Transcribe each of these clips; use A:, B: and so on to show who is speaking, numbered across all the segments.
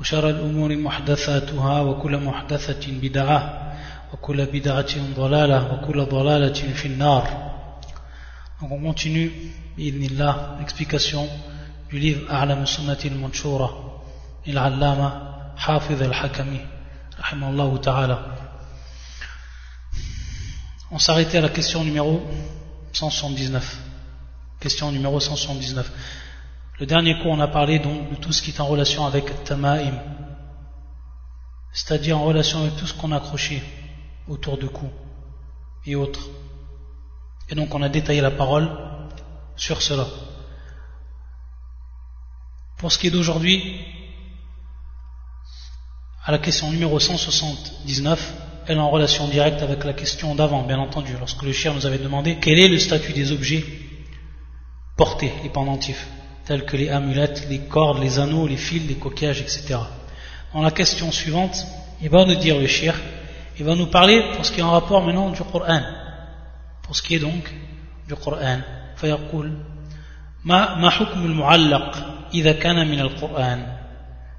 A: وشر الأمور محدثاتها وكل محدثة بدعة وكل بدعة ضلالة وكل ضلالة في النار Donc on continue, بإذن l'explication du livre السنة المنشورة للعلامة حافظ الحكمي رحمه الله تعالى On s'arrêtait à la question numéro 179. Question numéro 179. Le dernier cours, on a parlé donc de tout ce qui est en relation avec Tamaim, c'est-à-dire en relation avec tout ce qu'on a accroché autour du cou et autres. Et donc on a détaillé la parole sur cela. Pour ce qui est d'aujourd'hui, à la question numéro 179, elle est en relation directe avec la question d'avant, bien entendu, lorsque le chien nous avait demandé quel est le statut des objets portés, les pendentifs tels que les amulettes, les cordes, les anneaux, les fils, les coquillages, etc. Dans la question suivante, il va nous dire le shir, il va nous parler pour ce qui est en rapport maintenant du Coran. Pour ce qui est donc du Coran.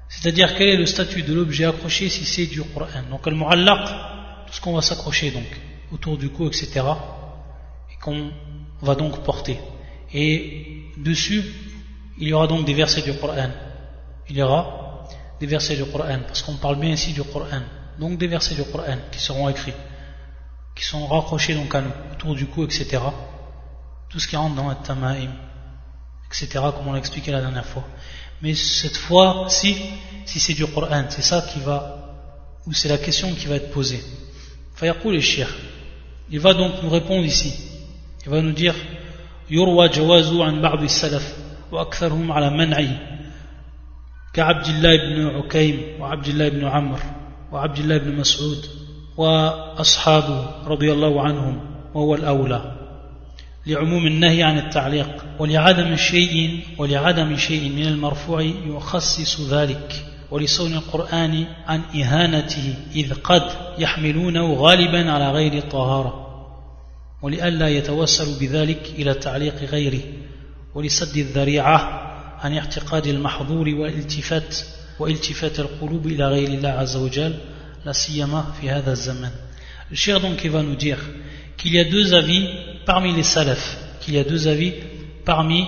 A: C'est-à-dire quel est le statut de l'objet accroché si c'est du Coran. Donc le mu'allaq, tout ce qu'on va s'accrocher donc autour du cou, etc. Et qu'on va donc porter. Et dessus, il y aura donc des versets du Coran. Il y aura des versets du Coran, parce qu'on parle bien ici du Coran. Donc des versets du Coran qui seront écrits, qui sont raccrochés donc à nous, autour du cou, etc. Tout ce qui rentre dans le tamaim, etc., comme on l'a expliqué la dernière fois. Mais cette fois, si, c'est du Coran, c'est ça qui va, ou c'est la question qui va être posée. Fayaqul et Shir. Il va donc nous répondre ici. Il va nous dire, Yurwa jawazu an salaf وأكثرهم على منعه كعبد الله بن عكيم وعبد الله بن عمرو وعبد الله بن مسعود وأصحابه رضي الله عنهم وهو الأولى لعموم النهي عن التعليق. ولعدم شيء ولعدم شيء من المرفوع يخصص ذلك. ولصون القرآن عن إهانته إذ قد يحملونه غالبا على غير الطهارة ولئلا يتوسل بذلك إلى تعليق غيره. ولسد الذريعة عن اعتقاد المحظور والالتفات والتفات القلوب إلى غير الله عز وجل لا سيما في هذا الزمان Le cher donc il va nous dire qu'il y a deux avis parmi les salafs, qu'il y a deux avis parmi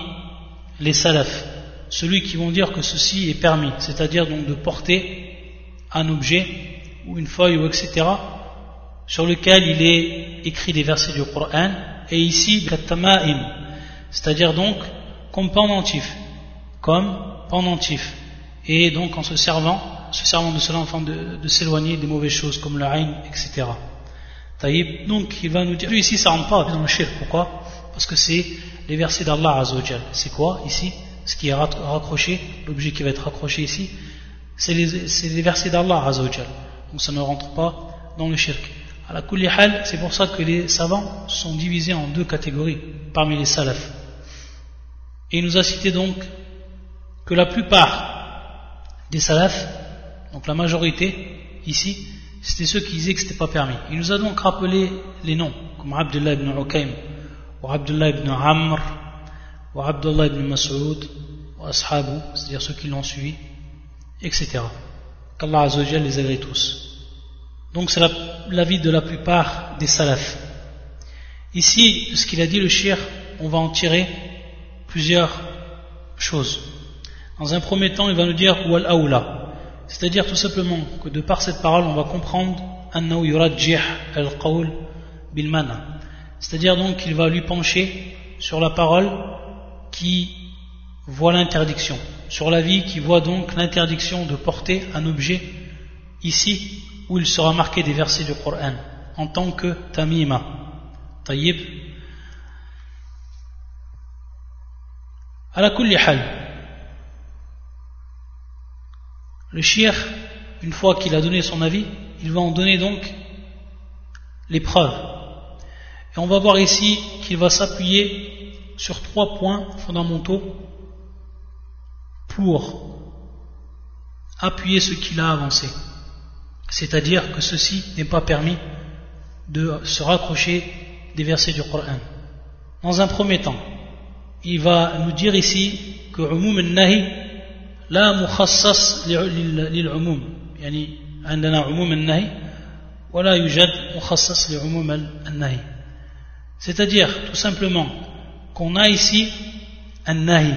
A: les salafs. Celui qui vont dire que ceci est permis, c'est-à-dire donc de porter un objet ou une feuille ou etc. sur lequel il est écrit des versets du Coran et ici katama'im, c'est-à-dire donc comme pendentif, comme pendentif, et donc en se servant, se servant de cela afin de, de s'éloigner des mauvaises choses comme le haïn, etc. Taïb, donc il va nous dire, ici ça rentre pas dans le shirk, pourquoi? Parce que c'est les versets d'Allah Azzawajal. C'est quoi ici? Ce qui est raccroché, l'objet qui va être raccroché ici, c'est les, les, versets d'Allah Azzawajal. Donc ça ne rentre pas dans le shirk. À la c'est pour ça que les savants sont divisés en deux catégories parmi les salafs. Et il nous a cité donc que la plupart des salafs, donc la majorité ici, c'était ceux qui disaient que ce n'était pas permis. Il nous a donc rappelé les noms, comme Abdullah ibn Uqaym, ou Abdullah ibn Amr, ou Abdullah ibn Mas'ud, ou Ashabu, c'est-à-dire ceux qui l'ont suivi, etc. Qu'Allah Azzawajal les agrée tous. Donc c'est l'avis de la plupart des salafs. Ici, ce qu'il a dit le shir, on va en tirer plusieurs choses. Dans un premier temps, il va nous dire wal aula, c'est-à-dire tout simplement que de par cette parole, on va comprendre annahu yurajjih al-qawl bil C'est-à-dire donc qu'il va lui pencher sur la parole qui voit l'interdiction, sur la vie qui voit donc l'interdiction de porter un objet ici où il sera marqué des versets du Coran en tant que tamima. Tayyib, Le shir, une fois qu'il a donné son avis, il va en donner donc les preuves. Et on va voir ici qu'il va s'appuyer sur trois points fondamentaux pour appuyer ce qu'il a avancé. C'est-à-dire que ceci n'est pas permis de se raccrocher des versets du Coran. Dans un premier temps, il va nous dire ici que umum al-nahi la mukhassas lil-umum. Yani عندنا عموم النهي ولا يوجد مخصص لعموم النهي c'est-à-dire tout simplement qu'on a ici un nahi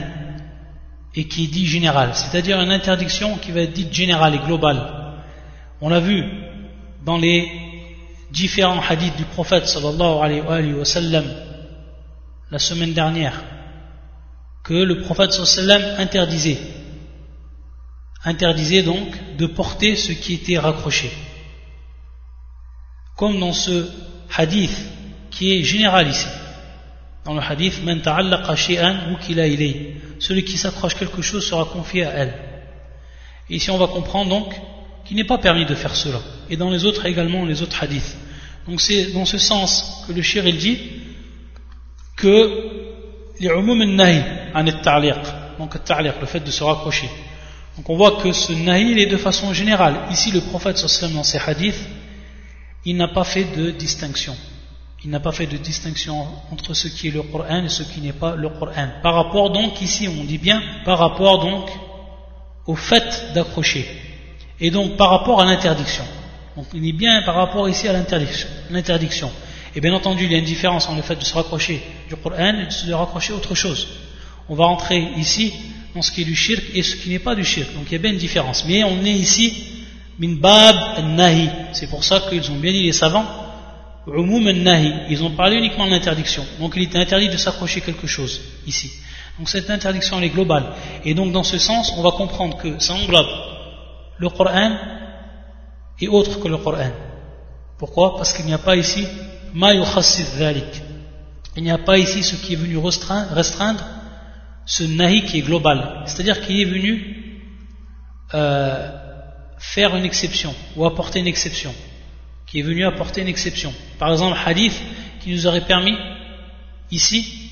A: et qui est dit général c'est-à-dire une interdiction qui va être dite générale et globale on l'a vu dans les différents hadiths du prophète sallallahu alayhi wa sallam la semaine dernière que le prophète sallam interdisait. Interdisait donc de porter ce qui était raccroché. Comme dans ce hadith qui est général ici dans le hadith celui qui s'accroche quelque chose sera confié à elle. Et ici on va comprendre donc qu'il n'est pas permis de faire cela. Et dans les autres également les autres hadiths. Donc c'est dans ce sens que le shir il dit que les nahi donc le fait de se raccrocher donc on voit que ce nahi est de façon générale ici le prophète sallallahu dans ses hadiths il n'a pas fait de distinction il n'a pas fait de distinction entre ce qui est le Coran et ce qui n'est pas le Coran. Par rapport donc, ici on dit bien, par rapport donc au fait d'accrocher. Et donc par rapport à l'interdiction. Donc il est bien par rapport ici à l'interdiction. Et bien entendu, il y a une différence entre le fait de se raccrocher du Coran et de se raccrocher à autre chose. On va entrer ici dans ce qui est du shirk et ce qui n'est pas du shirk. Donc il y a bien une différence. Mais on est ici min bab nahi. C'est pour ça qu'ils ont bien dit les savants ils ont parlé uniquement de l'interdiction. Donc il est interdit de s'accrocher quelque chose ici. Donc cette interdiction elle est globale. Et donc dans ce sens, on va comprendre que ça englobe le Coran et autre que le Coran. Pourquoi? Parce qu'il n'y a pas ici ma Il n'y a pas ici ce qui est venu restreindre, ce nahi qui est global. C'est-à-dire qu'il est venu euh, faire une exception ou apporter une exception qui est venu apporter une exception. Par exemple, hadith qui nous aurait permis ici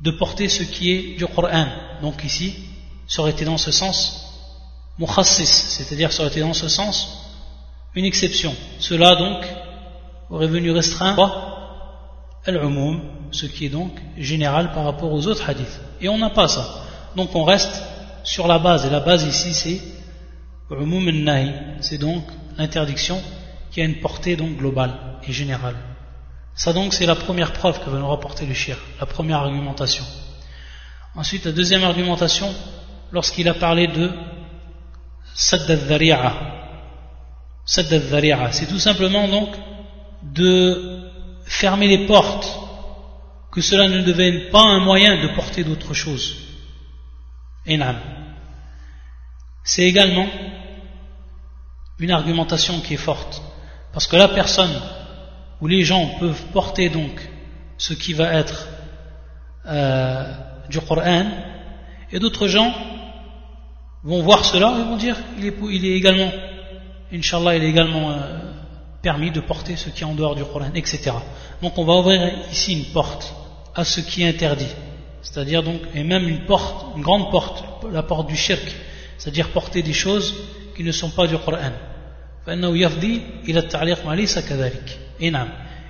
A: de porter ce qui est du Coran. Donc ici, ça aurait été dans ce sens mukhassis, c'est-à-dire ça aurait été dans ce sens une exception. Cela donc aurait venu restreindre al-umum, ce qui est donc général par rapport aux autres hadiths. Et on n'a pas ça. Donc on reste sur la base. Et la base ici c'est c'est donc l'interdiction qui a une portée donc globale et générale. Ça donc c'est la première preuve que va nous rapporter le shir, la première argumentation. Ensuite la deuxième argumentation, lorsqu'il a parlé de Sadd al-Dhari'a. Sadd al c'est tout simplement donc de fermer les portes, que cela ne devienne pas un moyen de porter d'autres choses. C'est également une argumentation qui est forte. Parce que la personne où les gens peuvent porter donc ce qui va être euh, du Coran, et d'autres gens vont voir cela et vont dire il est, il est également, Inch'Allah, il est également euh, permis de porter ce qui est en dehors du Coran, etc. Donc on va ouvrir ici une porte à ce qui est interdit. C'est-à-dire donc, et même une porte, une grande porte, la porte du shirk, c'est-à-dire porter des choses qui ne sont pas du Coran.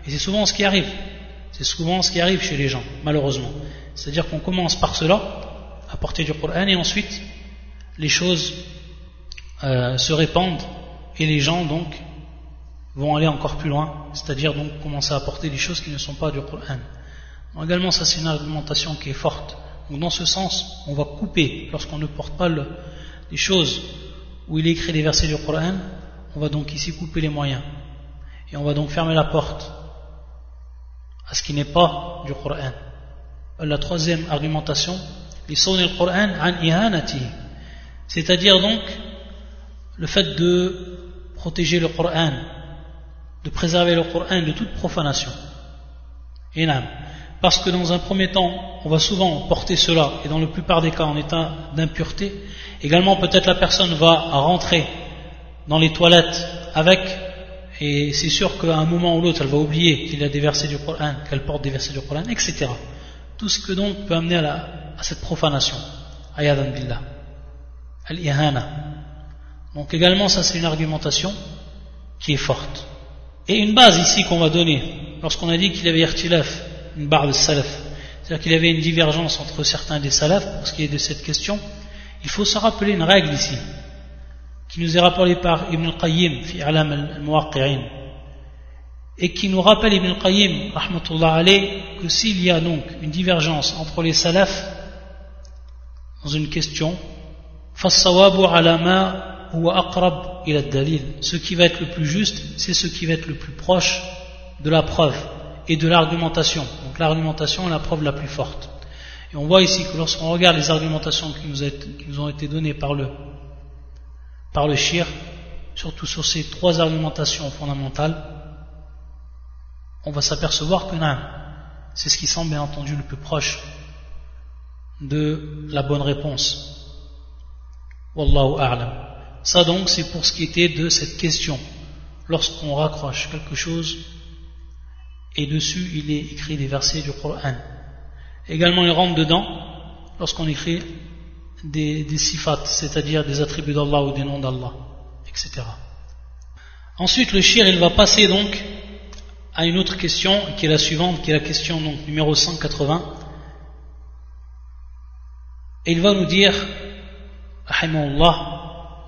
A: Et c'est souvent ce qui arrive. C'est souvent ce qui arrive chez les gens, malheureusement. C'est-à-dire qu'on commence par cela, à porter du Coran, et ensuite, les choses euh, se répandent, et les gens, donc, vont aller encore plus loin, c'est-à-dire donc commencer à porter des choses qui ne sont pas du Coran. Également, ça c'est une argumentation qui est forte. Donc dans ce sens, on va couper, lorsqu'on ne porte pas le, les choses où il est écrit les versets du Coran, on va donc ici couper les moyens. Et on va donc fermer la porte à ce qui n'est pas du Coran. La troisième argumentation, c'est-à-dire donc le fait de protéger le Coran, de préserver le Coran de toute profanation. Parce que dans un premier temps, on va souvent porter cela, et dans la plupart des cas en état d'impureté. Également, peut-être la personne va rentrer dans les toilettes avec et c'est sûr qu'à un moment ou l'autre elle va oublier qu'il a des du Coran, qu'elle porte des versets du Coran, etc. Tout ce que donc peut amener à, cette profanation. Ayadan billah. Al-ihana. Donc également ça c'est une argumentation qui est forte. Et une base ici qu'on va donner, lorsqu'on a dit qu'il y avait irtilaf, une barre de salaf, c'est-à-dire qu'il y avait une divergence entre certains des salafs pour ce qui est de cette question, il faut se rappeler une règle ici, qui nous est rappelée par Ibn al-Qayyim, fi alam al-muwaqqi'in, et qui nous rappelle Ibn al-Qayyim, rahmatullah que s'il y a donc une divergence entre les salafs dans une question, ce qui va être le plus juste, c'est ce qui va être le plus proche de la preuve et de l'argumentation. Donc l'argumentation est la preuve la plus forte. Et on voit ici que lorsqu'on regarde les argumentations qui nous, ont été données par le, par le shir, surtout sur ces trois argumentations fondamentales, on va s'apercevoir que non, c'est ce qui semble bien entendu le plus proche de la bonne réponse. Wallahu a'lam. Ça donc c'est pour ce qui était de cette question. Lorsqu'on raccroche quelque chose et dessus il est écrit des versets du Coran. Également il rentre dedans lorsqu'on écrit des, des sifat, c'est-à-dire des attributs d'Allah ou des noms d'Allah, etc. Ensuite le shir il va passer donc à une autre question qui est la suivante, qui est la question donc, numéro 180. Et il va nous dire,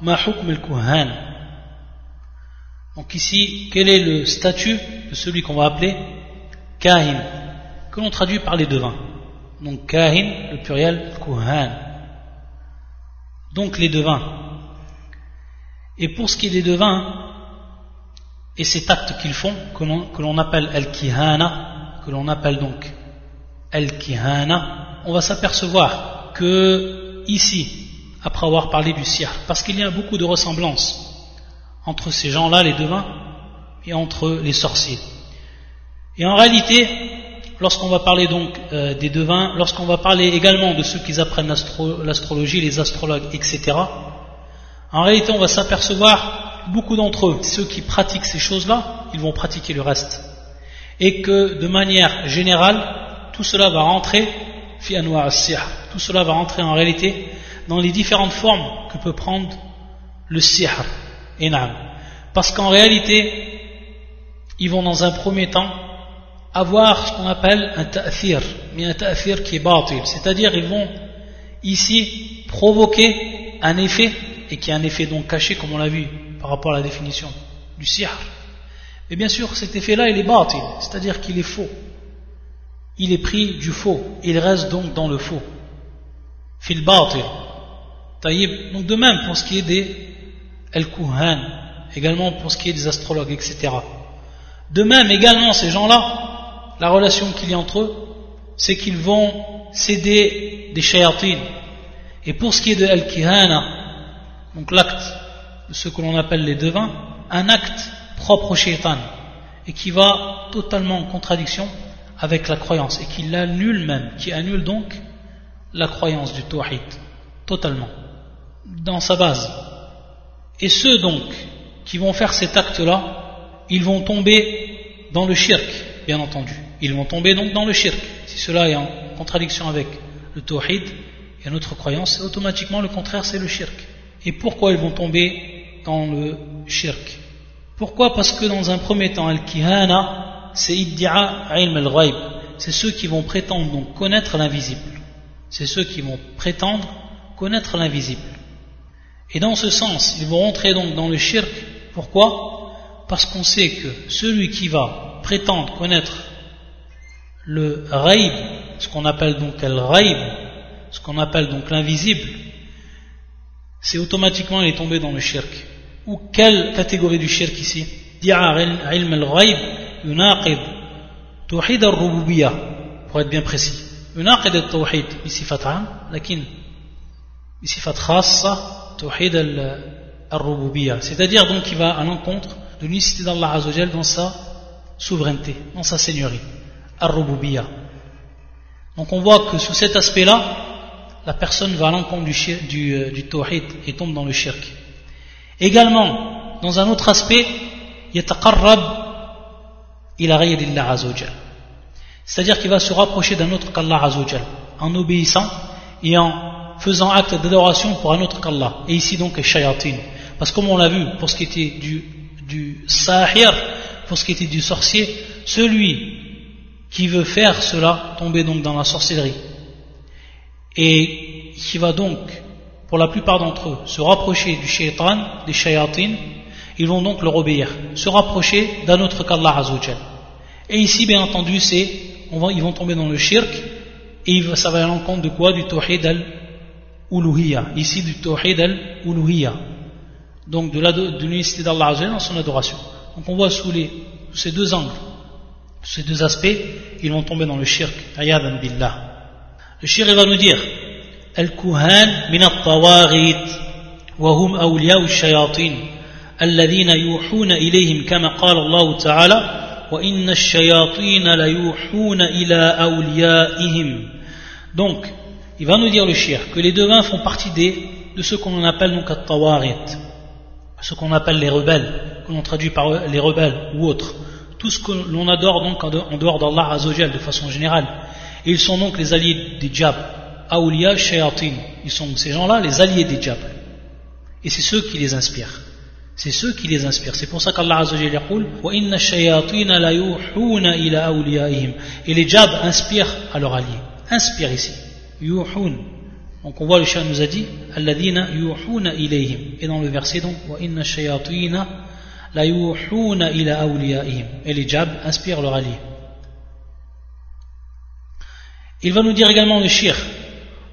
A: ma hukm al-kuhan. Donc ici, quel est le statut de celui qu'on va appeler kahin, que l'on traduit par les devins. Donc kahin, le pluriel, kuhan. Donc les devins. Et pour ce qui est des devins, et cet acte qu'ils font, que l'on appelle al-kihana, que l'on appelle donc al-kihana, on va s'apercevoir que ici, après avoir parlé du sihr, parce qu'il y a beaucoup de ressemblances entre ces gens-là, les devins, et entre les sorciers. Et en réalité, lorsqu'on va parler donc euh, des devins, lorsqu'on va parler également de ceux qui apprennent l'astrologie, les astrologues, etc., en réalité, on va s'apercevoir beaucoup d'entre eux, ceux qui pratiquent ces choses-là, ils vont pratiquer le reste. Et que de manière générale, tout cela va rentrer, tout cela va rentrer en réalité dans les différentes formes que peut prendre le sihr, Parce qu'en réalité, ils vont dans un premier temps avoir ce qu'on appelle un ta'fir, mais un ta'fir qui est batil, c'est-à-dire ils vont ici provoquer un effet, et qui est un effet donc caché comme on l'a vu par rapport à la définition du sihr. Mais bien sûr, cet effet-là, il est batil, c'est-à-dire qu'il est faux. Il est pris du faux, il reste donc dans le faux. Fil batil. Donc de même pour ce qui est des El-Kuhan, également pour ce qui est des astrologues, etc. De même également ces gens-là, la relation qu'il y a entre eux, c'est qu'ils vont céder des shayatines. Et pour ce qui est de El-Kihana, donc l'acte de ce que l'on appelle les devins, un acte propre au shaitan et qui va totalement en contradiction avec la croyance et qui l'annule même, qui annule donc la croyance du tawhid totalement dans sa base. Et ceux donc qui vont faire cet acte-là, ils vont tomber dans le shirk, bien entendu. Ils vont tomber donc dans le shirk. Si cela est en contradiction avec le tawhid et notre croyance, automatiquement le contraire c'est le shirk. Et pourquoi ils vont tomber dans le shirk? Pourquoi? Parce que dans un premier temps, al-kihana, c'est iddia ilm al C'est ceux qui vont prétendre donc connaître l'invisible. C'est ceux qui vont prétendre connaître l'invisible. Et dans ce sens, ils vont rentrer donc dans le shirk. Pourquoi? Parce qu'on sait que celui qui va prétendre connaître le raib, ce qu'on appelle donc al raib, ce qu'on appelle donc l'invisible, c'est automatiquement il est tombé dans le shirk. Ou quelle catégorie du shirk ici ilm al-ghaib yunaqid توحيد الربوبية pour être bien précis يناقض التوحيد بصفة عام لكن بصفة خاصة توحيد الربوبية c'est-à-dire donc qui va à l'encontre de l'unicité d'Allah Azzawajal dans sa souveraineté dans sa seigneurie Ar-Rububiyya. Donc on voit que sous cet aspect-là, la personne va à l'encontre du, du, euh, du tawhid et tombe dans le shirk. Également, dans un autre aspect, yataqarrab ila ghayril-lah azawajal. C'est-à-dire qu'il va se rapprocher d'un autre qu'Allah azawajal en obéissant et en faisant acte d'adoration pour un autre qu'Allah. Et ici donc shayatin. Parce que comme on l'a vu pour ce qui était du, du sahir, pour ce qui était du sorcier, celui qui veut faire cela tomber donc dans la sorcellerie et qui va donc pour la plupart d'entre eux se rapprocher du shaitan des shayatin ils vont donc leur obéir se rapprocher d'un autre qu'Allah Azzawajal et ici bien entendu c'est ils vont tomber dans le shirk et ça va à l'encontre de quoi? Du tawhid al-uluhiyya. Ici, du tawhid al-uluhiyya. Donc de l'unicité d'Allah dans son adoration. Donc on voit sous, les, ces deux angles, ces deux aspects, ils vont tomber dans le shirk. Ayadan billah. Le shirk va nous dire Al-Kuhan min al-Tawarit, wa hum awliya al-Shayatin, alladhina yuhuna ilayhim kama qala Allah ta'ala, wa inna al-Shayatin la yuhuna ila awliyaihim. Donc, il va nous dire le shirk que les devins font partie des, de ceux qu'on appelle donc al-Tawarit, ceux qu'on appelle les rebelles, que l'on traduit par les rebelles ou autres tout ce que l'on adore donc en dehors d'Allah Azzawajal de façon générale et ils sont donc les alliés des diables awliya shayatin ils sont ces gens-là les alliés des diables et c'est ceux qui les inspirent c'est ceux qui les inspirent. C'est pour ça qu'Allah Azza wa Et les djabs inspirent à leurs alliés. Inspirent ici. Yuhun. Donc on voit le chien nous a dit. Et dans le verset donc la yuhuna ila awliyaihim. Et les djabs inspirent leurs alliés. Il va nous dire également le shir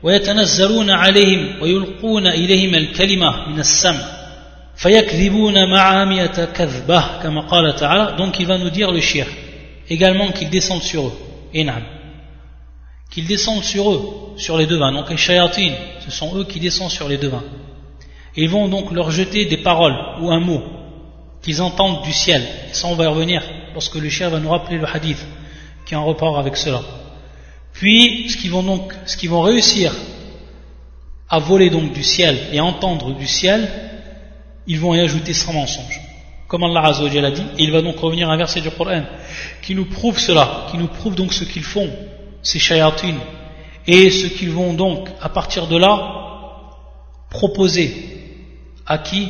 A: ويتنزلون عليهم ويلقون إليهم الكلمة من السمع donc il va nous dire le shir également qu'il descende sur eux qu'il descende sur eux sur les devins donc les shayatin ce sont eux qui descendent sur les devins ils vont donc leur jeter des paroles ou un mot qu'ils entendent du ciel et ça on va y revenir lorsque le shir va nous rappeler le hadith qui est en rapport avec cela puis ce qu'ils vont donc ce qu'ils vont réussir à voler donc du ciel et entendre du ciel ils vont y ajouter sans mensonge. Comme Allah Azzawajal a dit, il va donc revenir un verset du Coran qui nous prouve cela, qui nous prouve donc ce qu'ils font, ces shayatines, et ce qu'ils vont donc, à partir de là, proposer à qui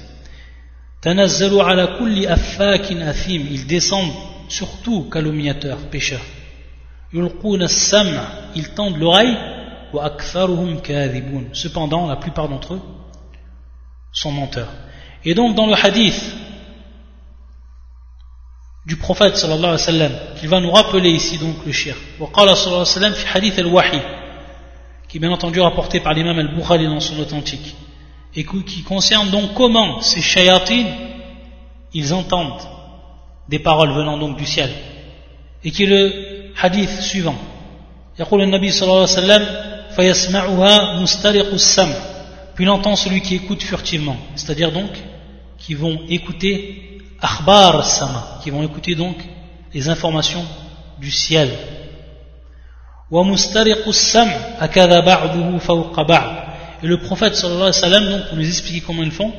A: Ils descendent surtout calomniateurs, pécheurs. Ils tendent l'oreille. Wa aktharuhum kadhibun. Cependant, la plupart d'entre eux sont menteurs. Et donc, dans le hadith du prophète sallallahu alayhi wa sallam, qu'il va nous rappeler ici donc le shirk. Qui est bien entendu rapporté par l'imam al-Bukhari dans son authentique et qui concerne donc comment ces shayatines ils entendent des paroles venant donc du ciel et qui est le hadith suivant يقول النبي صلى الله عليه وسلم فيسمعها مسترق السمع puis il entend celui qui écoute furtivement c'est-à-dire donc qui vont écouter akhbar sama, qui vont écouter donc les informations du ciel. et le prophète sallallahu alayhi wa sallam, donc, pour nous expliquer comment ils font,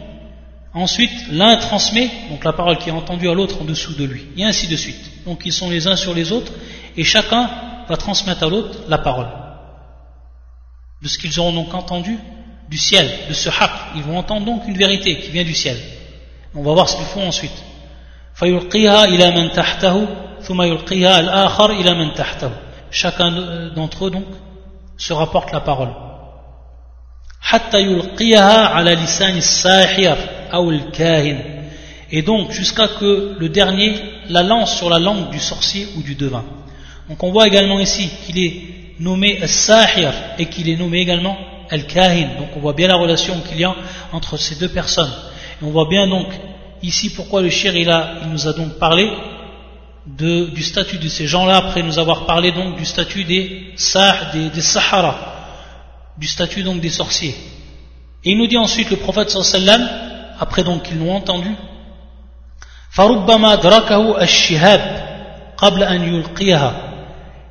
A: ensuite l'un transmet, donc la parole qui est entendue à l'autre en dessous de lui, et ainsi de suite. Donc ils sont les uns sur les autres, et chacun va transmettre à l'autre la parole. De ce qu'ils auront donc entendu du ciel, de ce haq. Ils vont entendre donc une vérité qui vient du ciel. On va voir ce qu'ils font ensuite. chacun d'entre eux donc se rapporte la parole et donc jusqu'à que le dernier la lance sur la langue du sorcier ou du devin. Donc on voit également ici qu'il est nommé al-sahir et qu'il est nommé également al-kahin. Donc on voit bien la relation qu'il y a entre ces deux personnes. Et on voit bien donc Ici, pourquoi le shir il, a, il nous a donc parlé du statut de ces gens-là, après nous avoir parlé donc du statut des, des, des Sahara, du statut donc des sorciers. Et il nous dit ensuite le prophète sallam, après donc qu'ils l'ont entendu,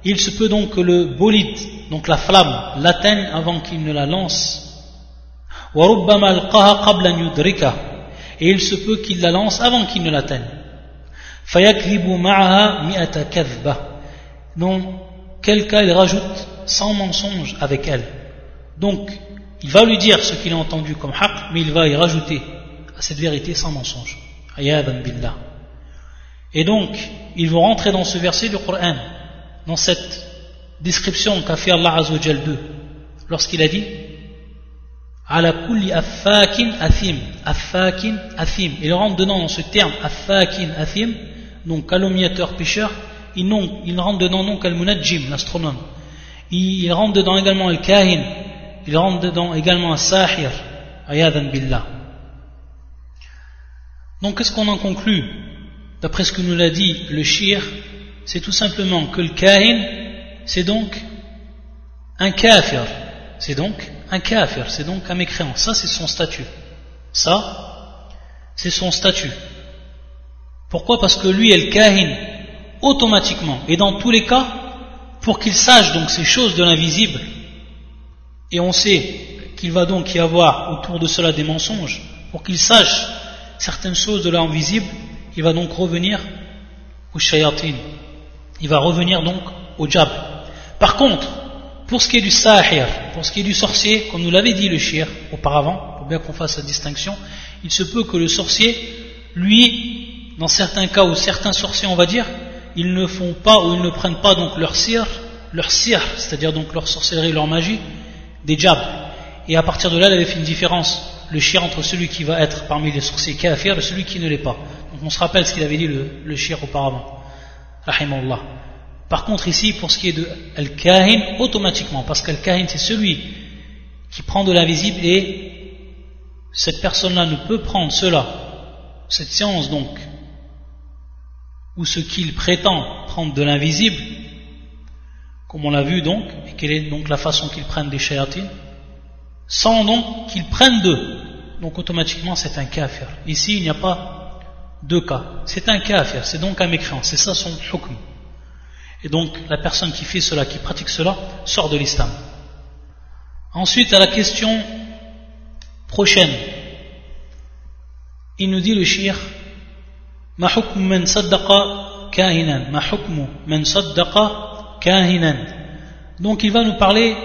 A: il se peut donc que le bolide, donc la flamme, l'atteigne avant qu'il ne la lance. Et il se peut qu'il la lance avant qu'il ne l'atteigne. Dans quel cas il rajoute sans mensonge avec elle. Donc, il va lui dire ce qu'il a entendu comme haq, mais il va y rajouter à cette vérité sans mensonge. billah. Et donc, ils vont rentrer dans ce verset du Coran, dans cette description qu'a fait Allah Azzawajal 2, lorsqu'il a dit Ala kulli affakin athim, affakin athim. Il rentre dedans dans ce terme affakin athim, donc calomniateur pécheur, il, rentre dedans donc al-munajjim, l'astronome. Il rentre dedans également al-kahin, il rentre dedans également al-sahir, ayadan billah. Donc qu'est-ce qu'on en conclut? D'après ce que nous l'a dit le shir, c'est tout simplement que le kahin, c'est donc un kafir. C'est donc un kafir, c'est donc un mécréant. Ça, c'est son statut. Ça, c'est son statut. Pourquoi? Parce que lui, le kahin, automatiquement, et dans tous les cas, pour qu'il sache donc ces choses de l'invisible, et on sait qu'il va donc y avoir autour de cela des mensonges, pour qu'il sache certaines choses de l'invisible, il va donc revenir au shayatin. Il va revenir donc au jab. Par contre, pour ce qui est du sahir, pour ce qui est du sorcier, comme nous l'avait dit le shir auparavant, pour bien qu'on fasse la distinction, il se peut que le sorcier, lui, dans certains cas ou certains sorciers, on va dire, ils ne font pas ou ils ne prennent pas donc leur sir, leur sir, c'est-à-dire donc leur sorcellerie, leur magie, des jabs. Et à partir de là, il avait fait une différence, le shir entre celui qui va être parmi les sorciers kafir et celui qui ne l'est pas. Donc on se rappelle ce qu'il avait dit le, le shir auparavant. Rahimahullah. Par contre ici, pour ce qui est de Al-Kahin, automatiquement, parce qu'Al-Kahin c'est celui qui prend de l'invisible et cette personne-là ne peut prendre cela, cette science donc, ou ce qu'il prétend prendre de l'invisible, comme on l'a vu donc, et quelle est donc la façon qu'ils prennent des shayatines, sans donc qu'ils prennent d'eux. Donc automatiquement c'est un kafir. Ici il n'y a pas deux cas. C'est un kafir, c'est donc un mécréant, c'est ça son hukm. Et donc la personne qui fait cela, qui pratique cela, sort de l'islam. Ensuite à la question prochaine, il nous dit le shir, ma hukm man saddaqa kahinan, ma saddaqa Donc il va nous parler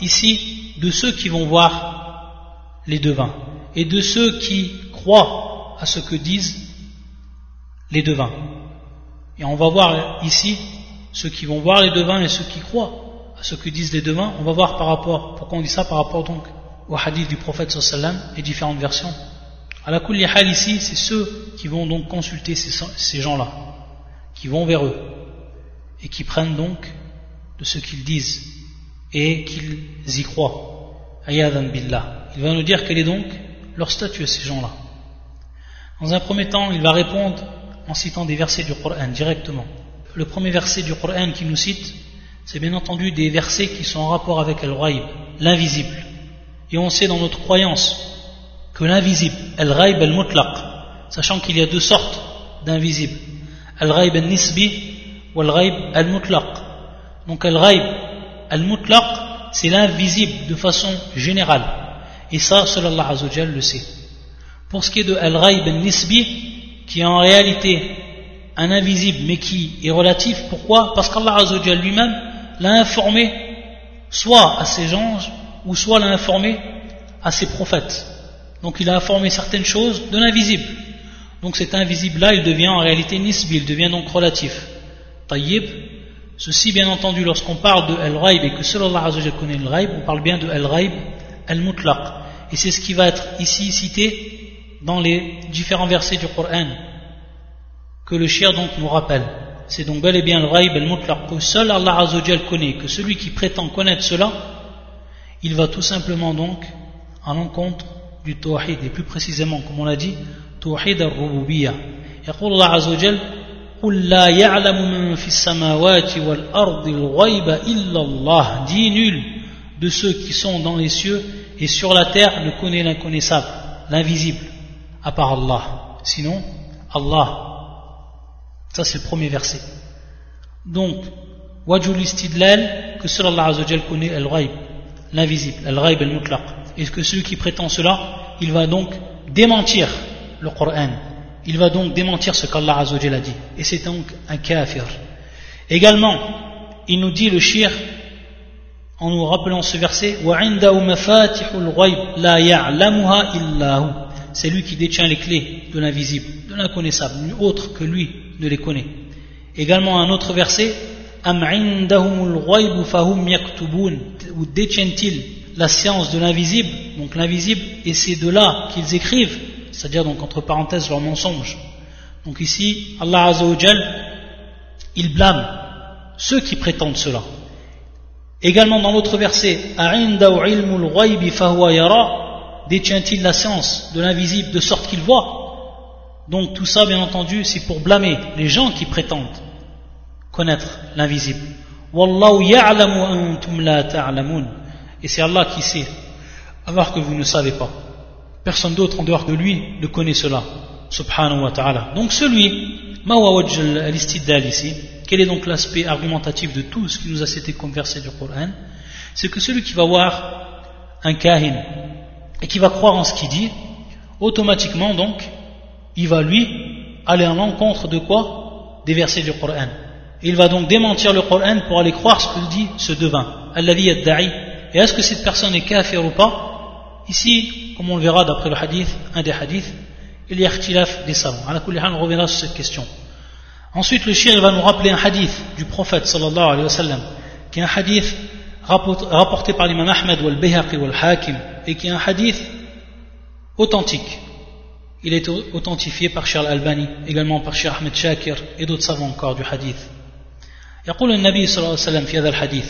A: ici de ceux qui vont voir les devins et de ceux qui croient à ce que disent les devins. Et on va voir ici ceux qui vont voir les devins et ceux qui croient à ce que disent les devins. On va voir par rapport, pourquoi on dit ça par rapport donc au hadith du prophète sallam et différentes versions. À la hal ici, c'est ceux qui vont donc consulter ces gens-là, qui vont vers eux et qui prennent donc de ce qu'ils disent et qu'ils y croient. Ayadan billah. Il va nous dire quel est donc leur statut à ces gens-là. Dans un premier temps, il va répondre en citant des versets du Coran directement. Le premier verset du Coran qu'il nous cite, c'est bien entendu des versets qui sont en rapport avec Al-Ghaib, l'invisible. Et on sait dans notre croyance que l'invisible, Al-Ghaib al-Mutlaq, sachant qu'il y a deux sortes d'invisibles, Al-Ghaib al-Nisbi ou Al-Ghaib al-Mutlaq. Donc Al-Ghaib al-Mutlaq, c'est l'invisible de façon générale. Et ça, seul Allah le sait. Pour ce qui est de Al-Ghaib al-Nisbi, qui est en réalité un invisible mais qui est relatif. Pourquoi? Parce qu'Allah Azzawajal lui-même l'a informé soit à ses anges ou soit l'a informé à ses prophètes. Donc il a informé certaines choses de l'invisible. Donc cet invisible-là, il devient en réalité nisbi, il devient donc relatif. Tayyib, ceci bien entendu lorsqu'on parle de Al-Ghaib et que seul Allah connaît le Ghaib, on parle bien de Al-Ghaib Al-Mutlaq. Et c'est ce qui va être ici cité dans les différents versets du Coran que le shir donc nous rappelle. C'est donc bel et bien le ghaib al-mutlaq que seul Allah Azzawajal connaît, que celui qui prétend connaître cela, il va tout simplement donc à l'encontre du tawhid, et plus précisément, comme on l'a dit, tawhid al-rububiyya. قل la ya'lamu man fis samawati wal ardi al-ghayba illa nul de ceux qui sont dans les cieux et sur la terre ne connaît l'inconnaissable, l'invisible, à part Allah. Sinon, Allah. Ça c'est le premier verset. Donc, wajul istidlal que seul Allah Azzawajal connaît al-ghayb, l'invisible, al-ghayb al-mutlaq. Et que celui qui prétend cela, il va donc démentir le Coran il va donc démentir ce qu'Allah Azzawajal a dit. Et c'est donc un kafir. Également, il nous dit le shir, en nous rappelant ce verset, c'est lui qui détient les clés de l'invisible, de l'inconnaissable, nul autre que lui ne les connaît. Également un autre verset, ou détiennent-ils la science de l'invisible, donc l'invisible, et c'est de là qu'ils écrivent c'est-à-dire donc entre parenthèses leur mensonge. Donc ici, Allah Azzawajal, il blâme ceux qui prétendent cela. Également dans l'autre verset, détient-il la science de l'invisible de sorte qu'il voit? Donc tout ça, bien entendu, c'est pour blâmer les gens qui prétendent connaître l'invisible. Et c'est Allah qui sait, alors que vous ne savez pas. Personne d'autre en dehors de lui ne connaît cela. Subhanahu wa ta'ala. Donc celui, al ici, quel est donc l'aspect argumentatif de tout ce qui nous a cité comme verset du Coran? C'est que celui qui va voir un kahin et qui va croire en ce qu'il dit, automatiquement donc, il va lui aller en l'encontre de quoi? Des versets du Coran. Il va donc démentir le Coran pour aller croire ce que dit ce devin. Et est-ce que cette personne est kafir ou pas? Ici, comme on le verra d'après le hadith, un des hadiths, il y a ikhtilaf des savants. À la on reviendra sur cette question. Ensuite, le shir va nous rappeler un hadith du prophète sallallahu alayhi wa sallam, qui est un hadith rapporté par l'imam Ahmed ou al-Bayhaqi ou al-Hakim, et qui est un hadith authentique. Il est authentifié par Charles Albani, également par Cheikh Ahmed Shakir et d'autres savants encore du hadith. يقول النبي صلى الله عليه وسلم في هذا الحديث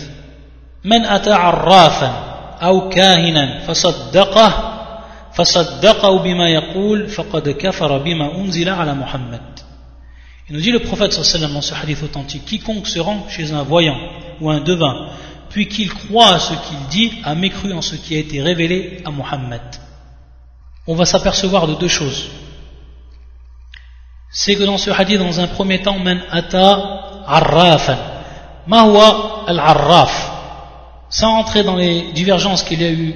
A: من أتى عرافا أو كاهنا فصدقه فصدقه بما يقول فقد كفر بما أنزل على محمد Il nous dit le prophète sallam dans ce hadith authentique quiconque se rend chez un voyant ou un devin puis qu'il croit à ce qu'il dit a mécru en ce qui a été révélé à Muhammad on va s'apercevoir de deux choses c'est que dans ce hadith dans un premier temps man ata arrafan ma huwa al-arraf sans entrer dans les divergences qu'il y a eu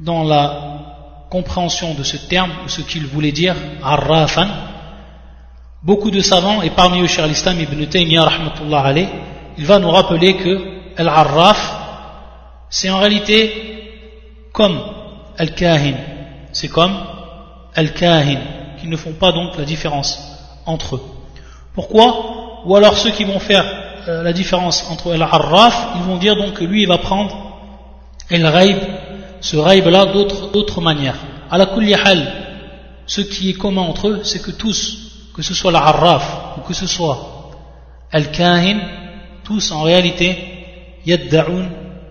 A: dans la compréhension de ce terme, ou ce qu'il voulait dire, arrafan, beaucoup de savants, et parmi eux Cheikh l'Islam ibn Taymiyyah il va nous rappeler que al-arraf, c'est en réalité comme al-kahin, c'est comme al-kahin, qui ne font pas donc la différence entre eux. Pourquoi? Ou alors ceux qui vont faire euh, la différence entre Al-Arraf, ils vont dire donc que lui il va prendre El-Raib, ce Raib-là d'autres manières. À la ce qui est commun entre eux, c'est que tous, que ce soit l'Arraf ou que ce soit Al-Kahin, tous en réalité, Yadda'un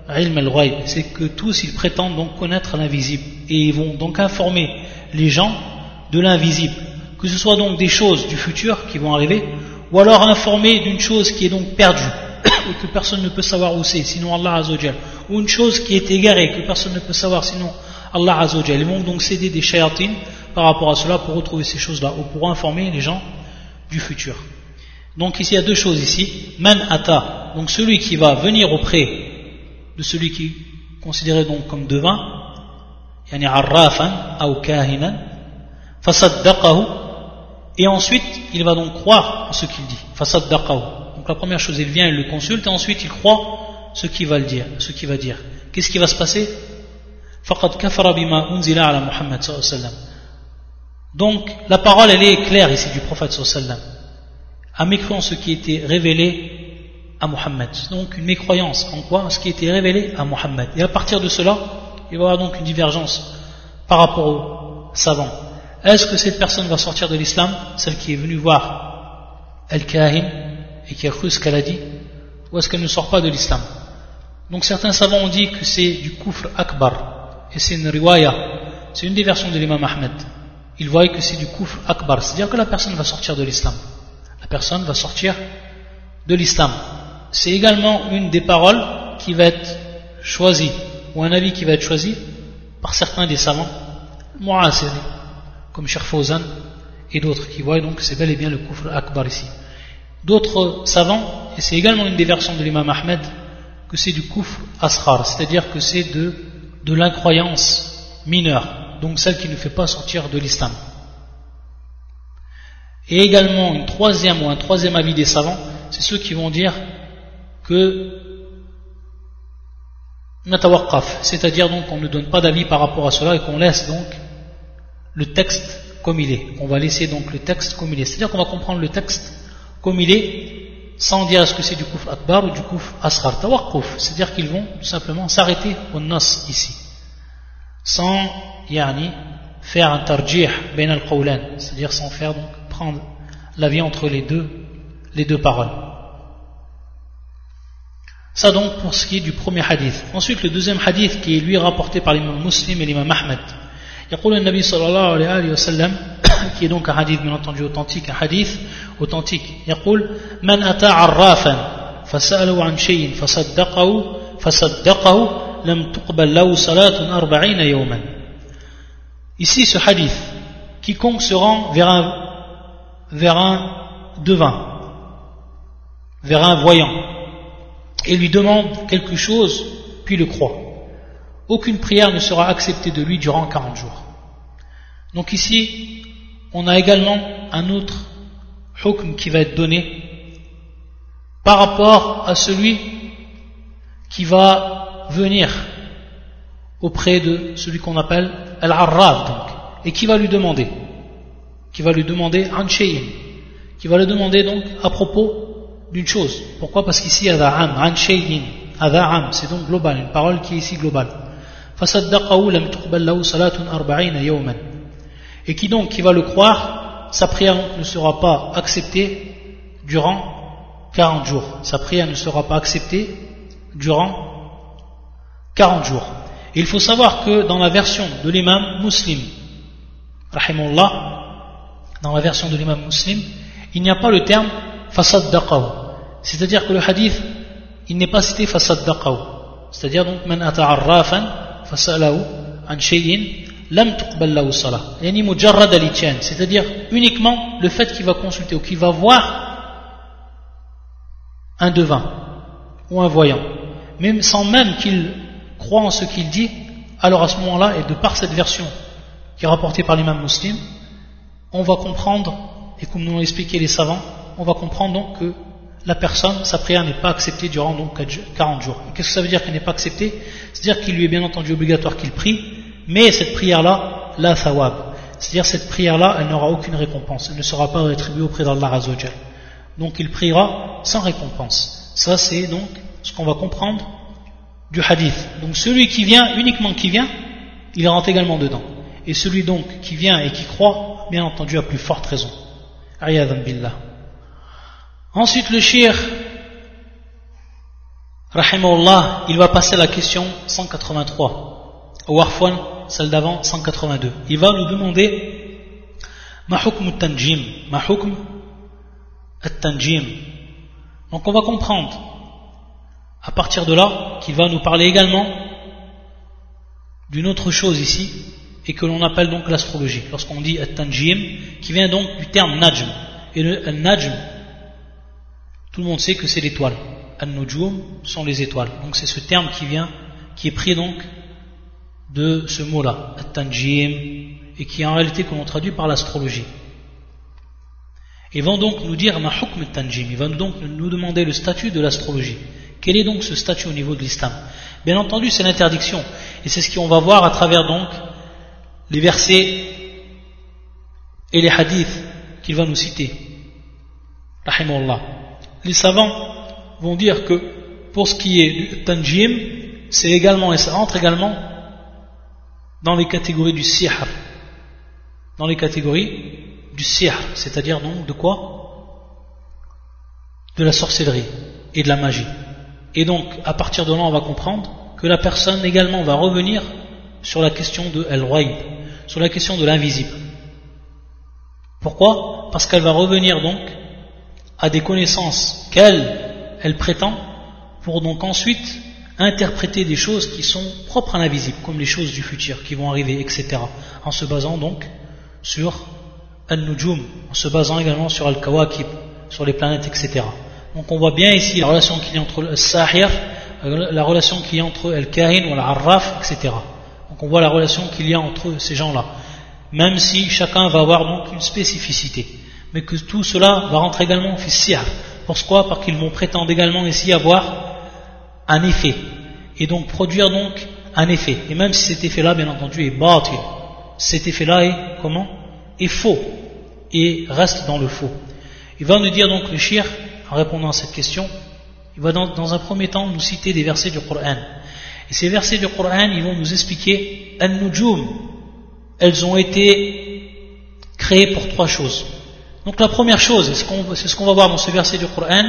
A: ilm al c'est que tous ils prétendent donc connaître l'invisible. Et ils vont donc informer les gens de l'invisible, que ce soit donc des choses du futur qui vont arriver ou alors informé d'une chose qui est donc perdue, et que personne ne peut savoir où c'est, sinon Allah Azzawajal, ou une chose qui est égarée, que personne ne peut savoir, sinon Allah Azzawajal. Ils vont donc céder des shayatines par rapport à cela pour retrouver ces choses-là, ou pour informer les gens du futur. Donc ici, il y a deux choses ici. Man ata, donc celui qui va venir auprès de celui qui est considéré donc comme devin, yani arrafan ou kahinan, fasaddaqahu, et ensuite, il va donc croire ce qu'il dit. Donc la première chose, il vient, il le consulte, et ensuite il croit ce qu'il va dire, ce qu'il va dire. Qu'est-ce qui va se passer? Donc la parole, elle est claire ici du prophète sallallahu a mécru en ce qui était révélé à Muhammad. Donc une mécroyance en quoi? Ce qui était révélé à Muhammad. Et à partir de cela, il va y avoir donc une divergence par rapport aux savants. Est-ce que cette personne va sortir de l'islam, celle qui est venue voir Al-Kahin et qui a cru ce qu'elle a dit, ou est-ce qu'elle ne sort pas de l'islam? Donc certains savants ont dit que c'est du kufr akbar, et c'est une riwaya, c'est une des versions de l'imam Ahmed. Ils voient que c'est du kufr akbar, c'est-à-dire que la personne va sortir de l'islam. La personne va sortir de l'islam. C'est également une des paroles qui va être choisie, ou un avis qui va être choisi par certains des savants, comme Cheikh et d'autres qui voient donc c'est bel et bien le kufr akbar ici. D'autres savants, et c'est également une des versions de l'imam Ahmed, que c'est du kufr asghar, c'est-à-dire que c'est de, de l'incroyance mineure, donc celle qui ne fait pas sortir de l'islam. Et également une troisième ou un troisième avis des savants, c'est ceux qui vont dire que c'est-à-dire donc qu'on ne donne pas d'avis par rapport à cela et qu'on laisse donc le texte comme il est. On va laisser donc le texte comme il est. C'est-à-dire qu'on va comprendre le texte comme il est sans dire est-ce que c'est du kouf akbar ou du kouf asrar. Tawaqquf, c'est-à-dire qu'ils vont tout simplement s'arrêter au nas ici. Sans yani, faire un tarjih ben al c'est-à-dire sans faire donc prendre l'avis entre les deux, les deux paroles. Ça donc pour ce qui est du premier hadith. Ensuite le deuxième hadith qui est lui rapporté par l'imam muslim et l'imam Ahmed. يقول النبي صلى الله عليه وسلم qui est donc un hadith bien entendu authentique un hadith authentique يقول من أتى عرافا فسأله عن شيء فصدقه فصدقه لم تقبل له صلاة أربعين يوما ici ce hadith quiconque se rend vers un, vers un devin vers un voyant et lui demande quelque chose, puis le croit. Aucune prière ne sera acceptée de lui durant 40 jours. Donc ici, on a également un autre hukm qui va être donné par rapport à celui qui va venir auprès de celui qu'on appelle Al-Arraf et qui va lui demander qui va lui demander un qui va le demander donc à propos d'une chose. Pourquoi? Parce qu'ici, adha'am, adha'am, c'est donc global, une parole qui est ici globale. Et qui donc, qui va le croire, sa prière ne sera pas acceptée durant 40 jours. Sa prière ne sera pas acceptée durant 40 jours. Et il faut savoir que dans la version de l'imam muslim, dans la version de l'imam muslim, il n'y a pas le terme c'est-à-dire que le hadith, il n'est pas cité fasaddaqahu. C'est-à-dire donc, man ata'arrafan fasalahu an shay'in lam tuqbal lahu salah. Yani mujarrad al C'est-à-dire uniquement le fait qu'il va consulter ou qu'il va voir un devin ou un voyant. Même sans même qu'il croit en ce qu'il dit, alors à ce moment-là, et de par cette version qui est rapportée par l'imam muslim, on va comprendre, et comme nous l'ont expliqué les savants, on va comprendre donc que la personne, sa prière n'est pas acceptée durant donc 40 jours. Qu'est-ce que ça veut dire qu'elle n'est pas acceptée? C'est-à-dire qu'il lui est bien entendu obligatoire qu'il prie, mais cette prière-là, la thawab. C'est-à-dire cette prière-là, elle n'aura aucune récompense, elle ne sera pas rétribuée auprès d'Allah Azzawajal. Donc il priera sans récompense. Ça c'est donc ce qu'on va comprendre du hadith. Donc celui qui vient, uniquement qui vient, il rentre également dedans. Et celui donc qui vient et qui croit, bien entendu, a plus forte raison. Ayadhan billah. Ensuite, le shir, rahimahullah, il va passer à la question 183. Ou Arfwan, celle d'avant, 182. Il va nous demander Ma hukm tanjim Ma tanjim Donc on va comprendre à partir de là qu'il va nous parler également d'une autre chose ici et que l'on appelle donc l'astrologie. Lorsqu'on dit at-tanjim, qui vient donc du terme najm. Et le najm, tout le monde sait que c'est l'étoile. An-Nujum sont les étoiles. Donc c'est ce terme qui vient, qui est pris donc de ce mot-là, At-Tanjim, et qui est en réalité qu'on traduit par l'astrologie. Ils vont donc nous dire ma hukm tanjim ils vont donc nous demander le statut de l'astrologie. Quel est donc ce statut au niveau de l'islam? Bien entendu, c'est l'interdiction. Et c'est ce qu'on va voir à travers donc les versets et les hadiths qu'il va nous citer. Rahimullah les savants vont dire que pour ce qui est du tanjim, c'est également, et ça entre également dans les catégories du sihr. Dans les catégories du sihr, c'est-à-dire donc de quoi? De la sorcellerie et de la magie. Et donc, à partir de là, on va comprendre que la personne également va revenir sur la question de el sur la question de l'invisible. Pourquoi? Parce qu'elle va revenir donc à des connaissances qu'elle, elle prétend, pour donc ensuite interpréter des choses qui sont propres à l'invisible, comme les choses du futur qui vont arriver, etc. En se basant donc sur Al-Nujum, en se basant également sur Al-Kawakib, sur les planètes, etc. Donc on voit bien ici la relation qu'il y a entre le Sahir, la relation qu'il y a entre Al-Kahin ou Al-Arraf, etc. Donc on voit la relation qu'il y a entre ces gens-là. Même si chacun va avoir donc une spécificité. Mais que tout cela va rentrer également au Fissir. Pourquoi Parce qu'ils vont prétendre également ici avoir un effet. Et donc produire donc un effet. Et même si cet effet-là, bien entendu, est batil, cet effet-là est comment? Est faux. Et reste dans le faux. Il va nous dire donc le shir, en répondant à cette question, il va dans, un premier temps nous citer des versets du Coran. Et ces versets du Coran, ils vont nous expliquer. Elles ont été créées pour trois choses. Donc la première chose, c'est ce qu'on va voir dans ce verset du Coran,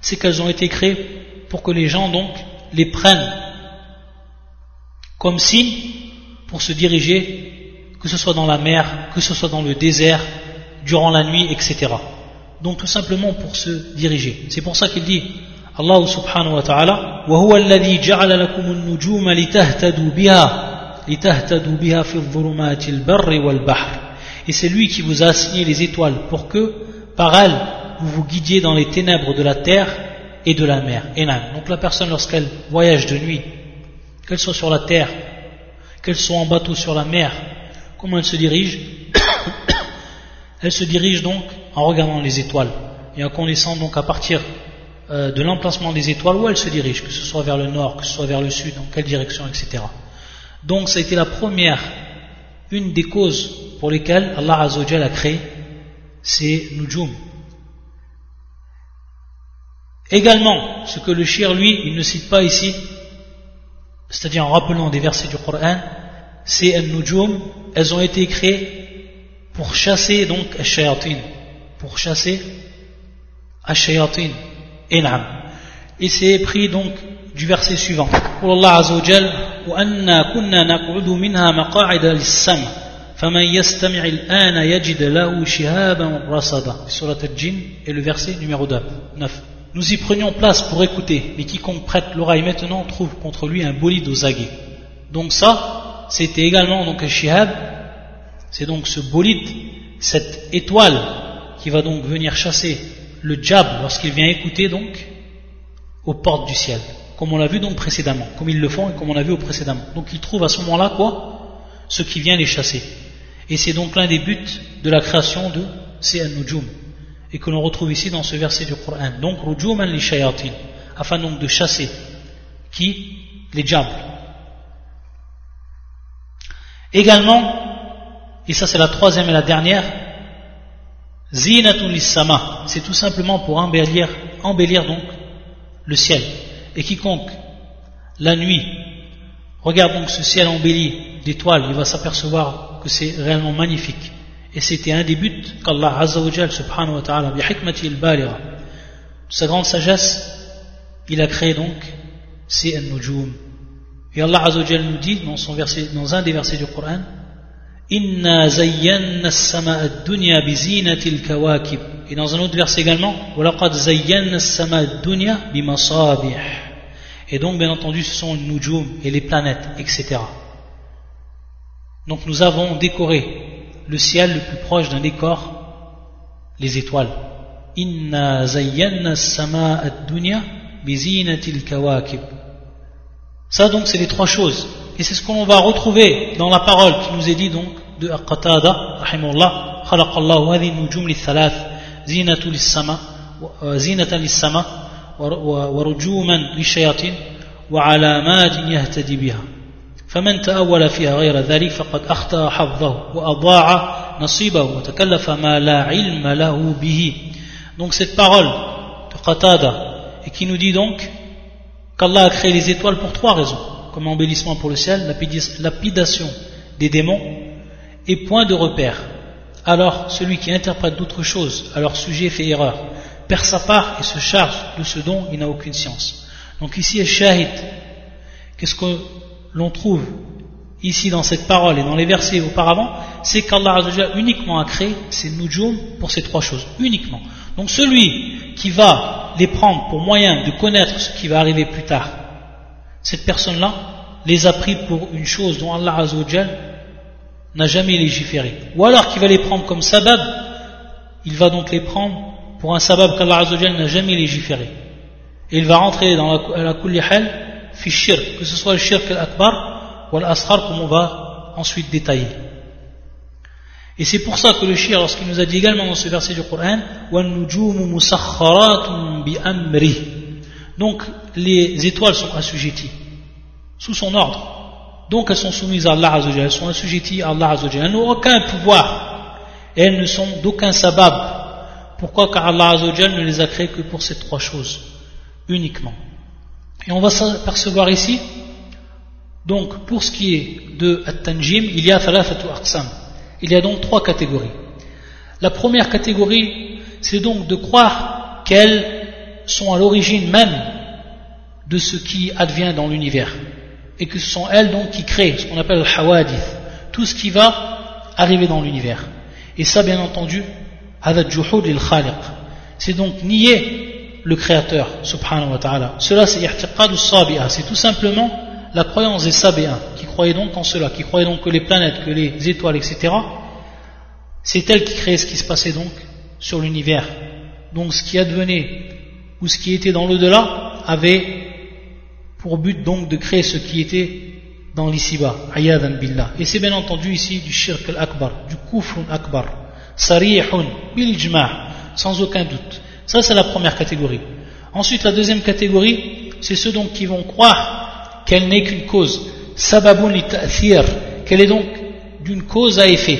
A: c'est qu'elles ont été créées pour que les gens donc les prennent comme signe pour se diriger, que ce soit dans la mer, que ce soit dans le désert, durant la nuit, etc. Donc tout simplement pour se diriger. C'est pour ça qu'il dit Allah subhanahu wa ta'ala وهو الذي جعل لكم النجوم لتهتدوا بها لتهتدوا بها في الظلمات البر والبحر et c'est lui qui vous a assigné les étoiles pour que par elles vous vous guidiez dans les ténèbres de la terre et de la mer. Donc la personne, lorsqu'elle voyage de nuit, qu'elle soit sur la terre, qu'elle soit en bateau sur la mer, comment elle se dirige Elle se dirige donc en regardant les étoiles et en connaissant donc à partir euh, de l'emplacement des étoiles où elle se dirige, que ce soit vers le nord, que ce soit vers le sud, dans quelle direction, etc. Donc ça a été la première, une des causes pour lesquelles Allah Azzawajal a créé ces nujum, Également, ce que le shir, lui, il ne cite pas ici, c'est-à-dire en rappelant des versets du Coran, c'est al-nujum, elles ont été créées pour chasser donc al-shayatin, pour chasser al-shayatin, enam. Et c'est pris donc du verset suivant. Pour Allah Azza wa Jal, وَأَنَّا كُنَّا نَقْعُدُ مِنْهَا مَقَاعِدَ لِلسَّمْعِ فَمَنْ يَسْتَمِعِ الْآنَ يَجِدْ لَهُ شِهَابًا رَصَدًا Surat al-Jinn et le verset numéro 9 nous y prenions place pour écouter, mais quiconque prête l'oreille maintenant trouve contre lui un bolide aux aguets. Donc ça, c'était également donc un shihab, c'est donc ce bolide, cette étoile qui va donc venir chasser le diable lorsqu'il vient écouter donc aux portes du ciel, comme on l'a vu donc précédemment, comme ils le font et comme on l'a vu au précédemment. Donc ils trouvent à ce moment-là quoi? Ce qui vient les chasser. Et c'est donc l'un des buts de la création de ces nujum et que l'on retrouve ici dans ce verset du Coran. Donc, rujuman li shayatin, afin donc de chasser qui? Les diables. Également, et ça c'est la troisième et la dernière, zinatul sama, c'est tout simplement pour embellir, embellir donc le ciel. Et quiconque, la nuit, regarde donc ce ciel embelli d'étoiles, il va s'apercevoir que c'est réellement magnifique. Et c'était un des buts qu'Allah Azzawajal subhanahu wa ta'ala, sa grande sagesse, il a créé donc ces nujum Et Allah Azzawajal nous dit dans, dans un des versets du Coran, Inna zayyanna as-sama'a ad-dunya bi zinatil kawakib. Et dans un autre verset également, Walaqad zayyanna as-sama'a ad-dunya bi masabih. Et donc, bien entendu, ce sont les Nujum et les planètes, etc. Donc, nous avons décoré le ciel le plus proche d'un décor, les étoiles. Inna zayyanna sama ad-dunya bizinatil kawakib. Ça, donc, c'est les trois choses. Et c'est ce qu'on va retrouver dans la parole qui nous est dit, donc, de Qatada, rahimullah, khalaqallahu hadhi nujum li thalath, zinatul sama, euh, zinatan sama, ورجوما للشياطين وعلامات يهتدي بها فمن تأول فيها غير ذلك فقد أخطأ حظه وأضاع نصيبه وتكلف ما لا علم له به donc cette parole de Qatada et qui nous dit donc qu'Allah a créé les étoiles pour trois raisons comme embellissement pour le ciel, lapidation des démons et point de repère alors celui qui interprète d'autres choses à leur sujet fait erreur perd sa part et se charge de ce dont il n'a aucune science donc ici shahid qu'est-ce que l'on trouve ici dans cette parole et dans les versets auparavant, c'est qu'Allah uniquement a créé ces nujum pour ces trois choses, uniquement. Donc celui qui va les prendre pour moyen de connaître ce qui va arriver plus tard, cette personne-là les a pris pour une chose dont Allah n'a jamais légiféré. Ou alors qu'il va les prendre comme sabab, il va donc les prendre pour un sabab qu'Allah Azzawajal n'a jamais légiféré. Et il va rentrer dans la, la kulli hal, fi shirk, que ce soit le shirk al-akbar ou al-asghar comme on va ensuite détailler. Et c'est pour ça que le shir, lorsqu'il nous a dit également dans ce verset du Coran, donc les étoiles sont assujetties sous son ordre. Donc elles sont soumises à Allah elles sont assujetties à Allah Elles n'ont aucun pouvoir et elles ne sont d'aucun sabab. Pourquoi Car Allah ne les a créées que pour ces trois choses, uniquement. Et on va s'apercevoir ici, donc pour ce qui est de At-Tanjim, il y a. Il y a donc trois catégories. La première catégorie, c'est donc de croire qu'elles sont à l'origine même de ce qui advient dans l'univers. Et que ce sont elles donc qui créent ce qu'on appelle le hawadith, tout ce qui va arriver dans l'univers. Et ça, bien entendu, c'est donc nier le créateur, subhanahu wa ta'ala. Cela, c'est c'est tout simplement la croyance des sabéens, qui croyaient donc en cela, qui croyaient donc que les planètes, que les étoiles, etc., c'est elles qui créaient ce qui se passait donc sur l'univers. Donc ce qui advenait ou ce qui était dans l'au-delà avait pour but donc de créer ce qui était dans l'ici-bas, billah. Et c'est bien entendu ici du shirk al-akbar, du kufrun akbar, sarihun, bil sans aucun doute. Ça c'est la première catégorie. Ensuite la deuxième catégorie, c'est ceux donc qui vont croire qu'elle n'est qu'une cause, sababun li qu'elle est donc d'une cause à effet.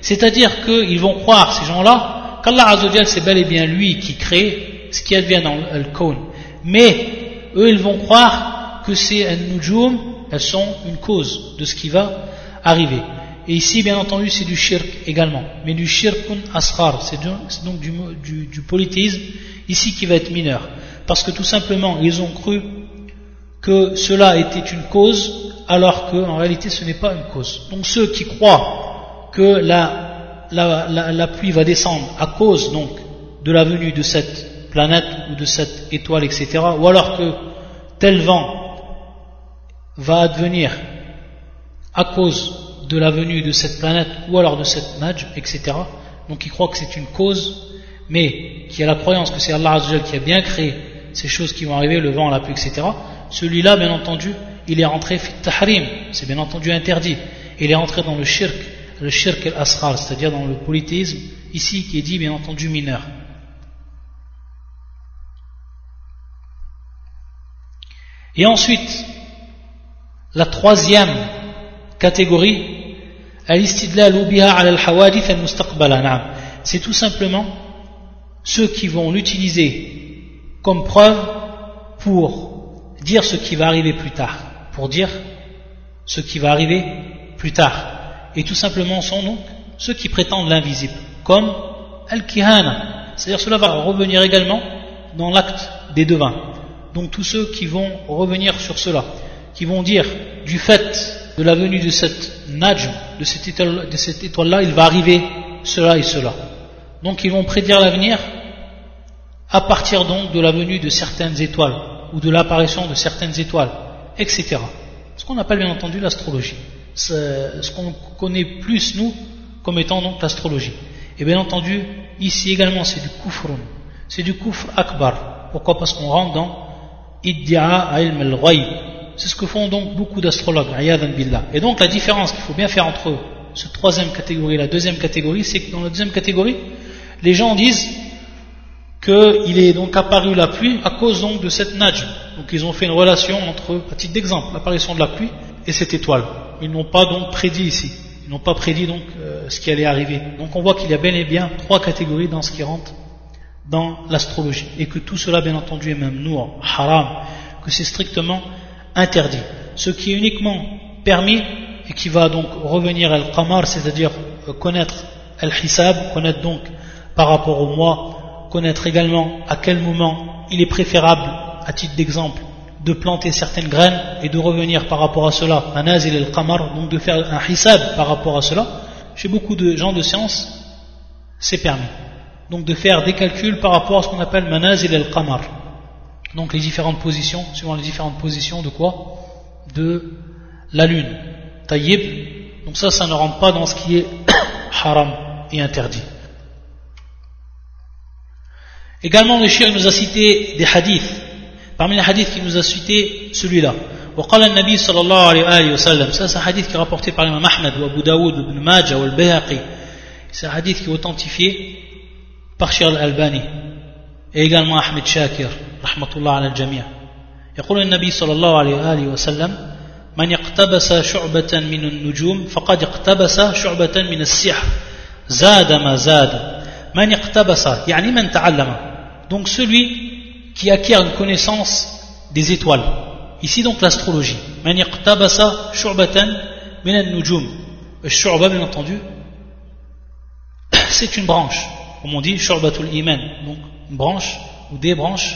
A: C'est-à-dire qu'ils vont croire, ces gens-là, qu'Allah Azzawajal c'est bel et bien lui qui crée ce qui advient dans le cône. Mais eux, ils vont croire que c'est un nujum, elles sont une cause de ce qui va arriver. Et ici, bien entendu, c'est du shirk également. Mais du shirkun asrar, c'est donc du, du, du polythéisme, ici qui va être mineur. Parce que tout simplement, ils ont cru que cela était une cause alors qu'en réalité ce n'est pas une cause. Donc ceux qui croient que la, la, pluie va descendre à cause donc de la venue de cette planète ou de cette étoile, etc., ou alors que tel vent va advenir à cause de la venue de cette planète ou alors de cette nage, etc. Donc ils croient que c'est une cause, mais qui a la croyance que c'est Allah qui a bien créé ces choses qui vont arriver, le vent, la pluie, etc celui-là, bien entendu, il est rentré fit tahrim, c'est bien entendu interdit. Il est rentré dans le shirk, le shirk al-asghar, c'est-à-dire dans le polythéisme, ici qui est dit bien entendu mineur. Et ensuite, la troisième catégorie, c'est tout simplement ceux qui vont l'utiliser comme preuve pour dire ce qui va arriver plus tard, pour dire ce qui va arriver plus tard. Et tout simplement sont donc ceux qui prétendent l'invisible, comme Al-Kihana, c'est-à-dire cela va revenir également dans l'acte des devins. Donc tous ceux qui vont revenir sur cela, qui vont dire du fait de la venue de cette Najm, de cette étoile-là, il va arriver cela et cela. Donc ils vont prédire l'avenir à partir donc de la venue de certaines étoiles ou de l'apparition de certaines étoiles, etc. Ce qu'on appelle bien entendu l'astrologie. Ce qu'on connaît plus, nous, comme étant donc l'astrologie. Et bien entendu, ici également, c'est du kufrun. C'est du kufr akbar. Pourquoi? Parce qu'on rentre dans iddia ilm al C'est ce que font donc beaucoup d'astrologues, billah. Et donc la différence qu'il faut bien faire entre cette troisième catégorie et la deuxième catégorie, c'est que dans la deuxième catégorie, les gens disent qu'il est donc apparu la pluie à cause donc de cette nage. Donc ils ont fait une relation entre, à titre d'exemple, l'apparition de la pluie et cette étoile. Ils n'ont pas donc prédit ici. Ils n'ont pas prédit donc euh, ce qui allait arriver. Donc on voit qu'il y a bel et bien trois catégories dans ce qui rentre dans l'astrologie. Et que tout cela, bien entendu, est même nour, haram, que c'est strictement interdit. Ce qui est uniquement permis et qui va donc revenir al-qamar, c'est-à-dire euh, connaître al-hisab, connaître donc par rapport au mois connaître également à quel moment il est préférable, à titre d'exemple, de planter certaines graines et de revenir par rapport à cela, un azil el qamar, donc de faire un hisab par rapport à cela, chez beaucoup de gens de science, c'est permis. donc de faire des calculs par rapport à ce qu'on appelle manazil al-qamar Donc les différentes positions, suivant les différentes positions de quoi De la lune. Taïb, donc ça, ça ne rentre pas dans ce qui est haram et interdit. Également, le shir nous a cité des hadiths. Parmi les hadiths qu'il nous a cité, celui-là. وقال النبي صلى الله عليه وسلم ça c'est un hadith qui est rapporté par l'imam Ahmad ou Abu Daoud ou Ibn Majah ou Al-Bayhaqi c'est un hadith qui est authentifié par Shir al-Albani et également Ahmed Shakir رحمة الله على الجميع يقول النبي صلى الله عليه وآله وسلم من اقتبس شعبة من النجوم فقد اقتبس شعبة من السحر زاد ما زاد من اقتبس يعني من تعلم donc celui qui acquiert une connaissance des étoiles ici donc l'astrologie من اقتبس شعبة من النجوم الشعبة bien entendu c'est une branche comme on dit شعبة iman donc une branche ou des branches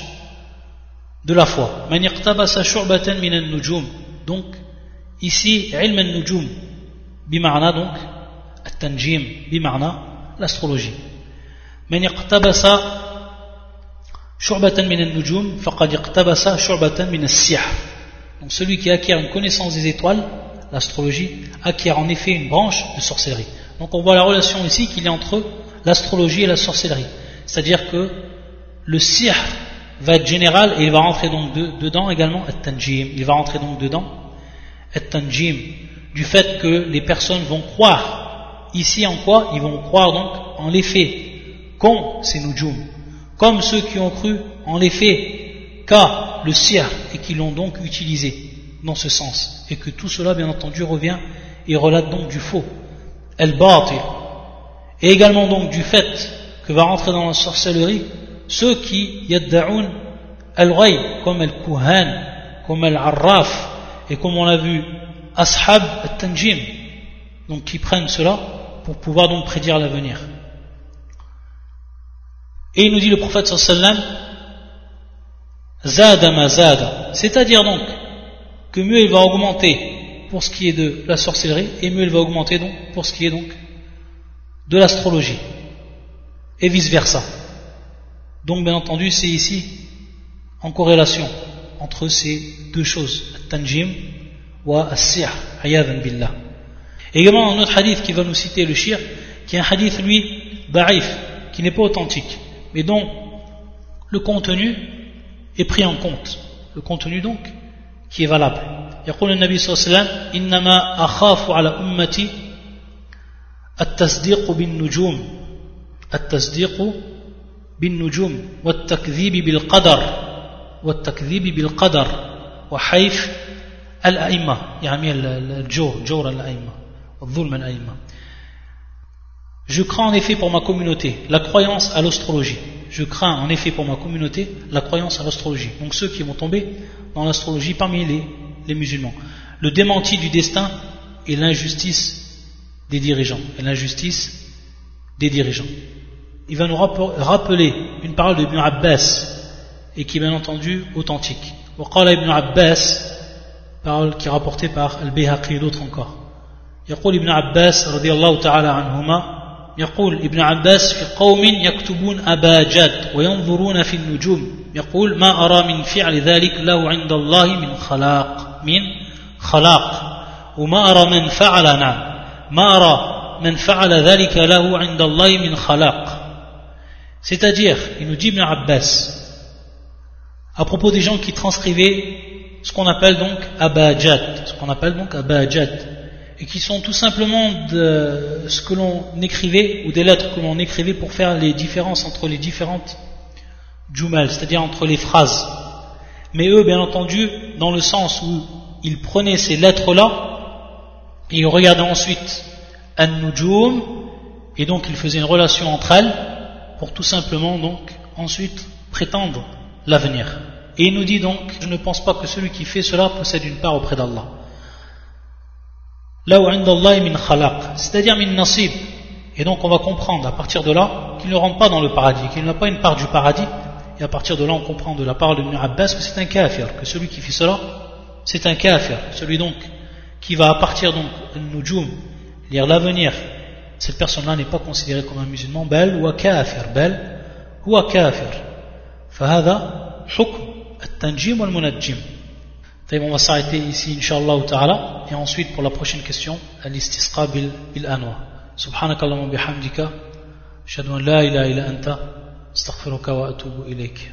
A: de la foi من اقتبس شعبة من النجوم donc ici علم النجوم بمعنى donc التنجيم بمعنى l'astrologie من اقتبس شعبة من النجوم فقد اقتبس شعبة من السحر donc celui qui acquiert une connaissance des étoiles l'astrologie acquiert en effet une branche de sorcellerie donc on voit la relation ici qu'il y a entre l'astrologie et la sorcellerie c'est à dire que le sihr va être général et il va rentrer donc dedans également at-tanjim. Il va rentrer donc dedans at-tanjim. Du fait que les personnes vont croire. Ici en quoi? Ils vont croire donc en l'effet qu'ont ces nujum. Comme ceux qui ont cru en l'effet qu'a le sihr et qui l'ont donc utilisé dans ce sens. Et que tout cela bien entendu revient et relate donc du faux. El batil et également donc du fait que va rentrer dans la sorcellerie ceux qui yadda'un al-ghay comme al-kuhan comme al-arraf et comme on l'a vu ashab al-tanjim donc qui prennent cela pour pouvoir donc prédire l'avenir. Et il nous dit le prophète ma zada. C'est-à-dire donc que mieux il va augmenter pour ce qui est de la sorcellerie et mieux il va augmenter donc pour ce qui est donc de l'astrologie et vice versa donc, bien entendu, c'est ici en corrélation entre ces deux choses, tanjim wa as-sihr, billah. Également, un autre hadith qui va nous citer le shir, qui est un hadith, lui, ba'if, qui n'est pas authentique, mais dont le contenu est pris en compte. Le contenu, donc, qui est valable. يقول النبي صلى الله عليه وسلم إنما أخاف على أمتي التصديق بالنجوم التصديق بالنجوم والتكذيب بالقدر والتكذيب بالقدر وحيف الأئمة يعني الجور جور الأئمة والظلم الأئمة Je crains en effet pour ma communauté la croyance à l'astrologie. Je crains en effet pour ma communauté la croyance à l'astrologie. Donc ceux qui vont tomber dans l'astrologie parmi les, les musulmans. Le démenti du destin et l'injustice des dirigeants. Et l'injustice des dirigeants. il va nous rappeler une parole de Ibn Abbas et qui est bien entendu authentique. وقال ابن عباس parole qui est rapportée par Al-Bayhaqi et d'autres encore. يقول ابن عباس رضي الله تعالى عنهما يقول ابن عباس في قوم يكتبون أبا جد وينظرون في النجوم يقول ما أرى من فعل ذلك له عند الله من خلاق من خلاق وما أرى من فعل نعم ما أرى من فعل ذلك له عند الله من خلاق c'est-à-dire, il nous dit Ibn Abbas, à propos des gens qui transcrivaient ce qu'on appelle donc abajad, ce qu'on appelle donc abajad, et qui sont tout simplement de ce que l'on écrivait, ou des lettres que l'on écrivait pour faire les différences entre les différentes jumel, c'est-à-dire entre les phrases. Mais eux, bien entendu, dans le sens où ils prenaient ces lettres-là, et ils regardaient ensuite an-nujum, et donc ils faisaient une relation entre elles, pour tout simplement donc ensuite prétendre l'avenir. Et il nous dit donc, je ne pense pas que celui qui fait cela possède une part auprès d'Allah. Là où min khalaq, c'est-à-dire min nasib. Et donc on va comprendre à partir de là qu'il ne rentre pas dans le paradis, qu'il n'a pas une part du paradis. Et à partir de là on comprend de la parole de Abbas que c'est un kafir, que celui qui fait cela, c'est un kafir. Celui donc qui va à partir donc nujum, lire l'avenir, cette personne-là n'est pas considérée comme un musulman bel ou kafir bel ou kafir فهذا حكم التنجيم والمنجم طيب on va s'arrêter ici inshallah ta'ala et ensuite pour la prochaine question al-istisqa bil, bil anwa سبحانك اللهم وبحمدك أشهد أن لا إله إلا أنت أستغفرك وأتوب إليك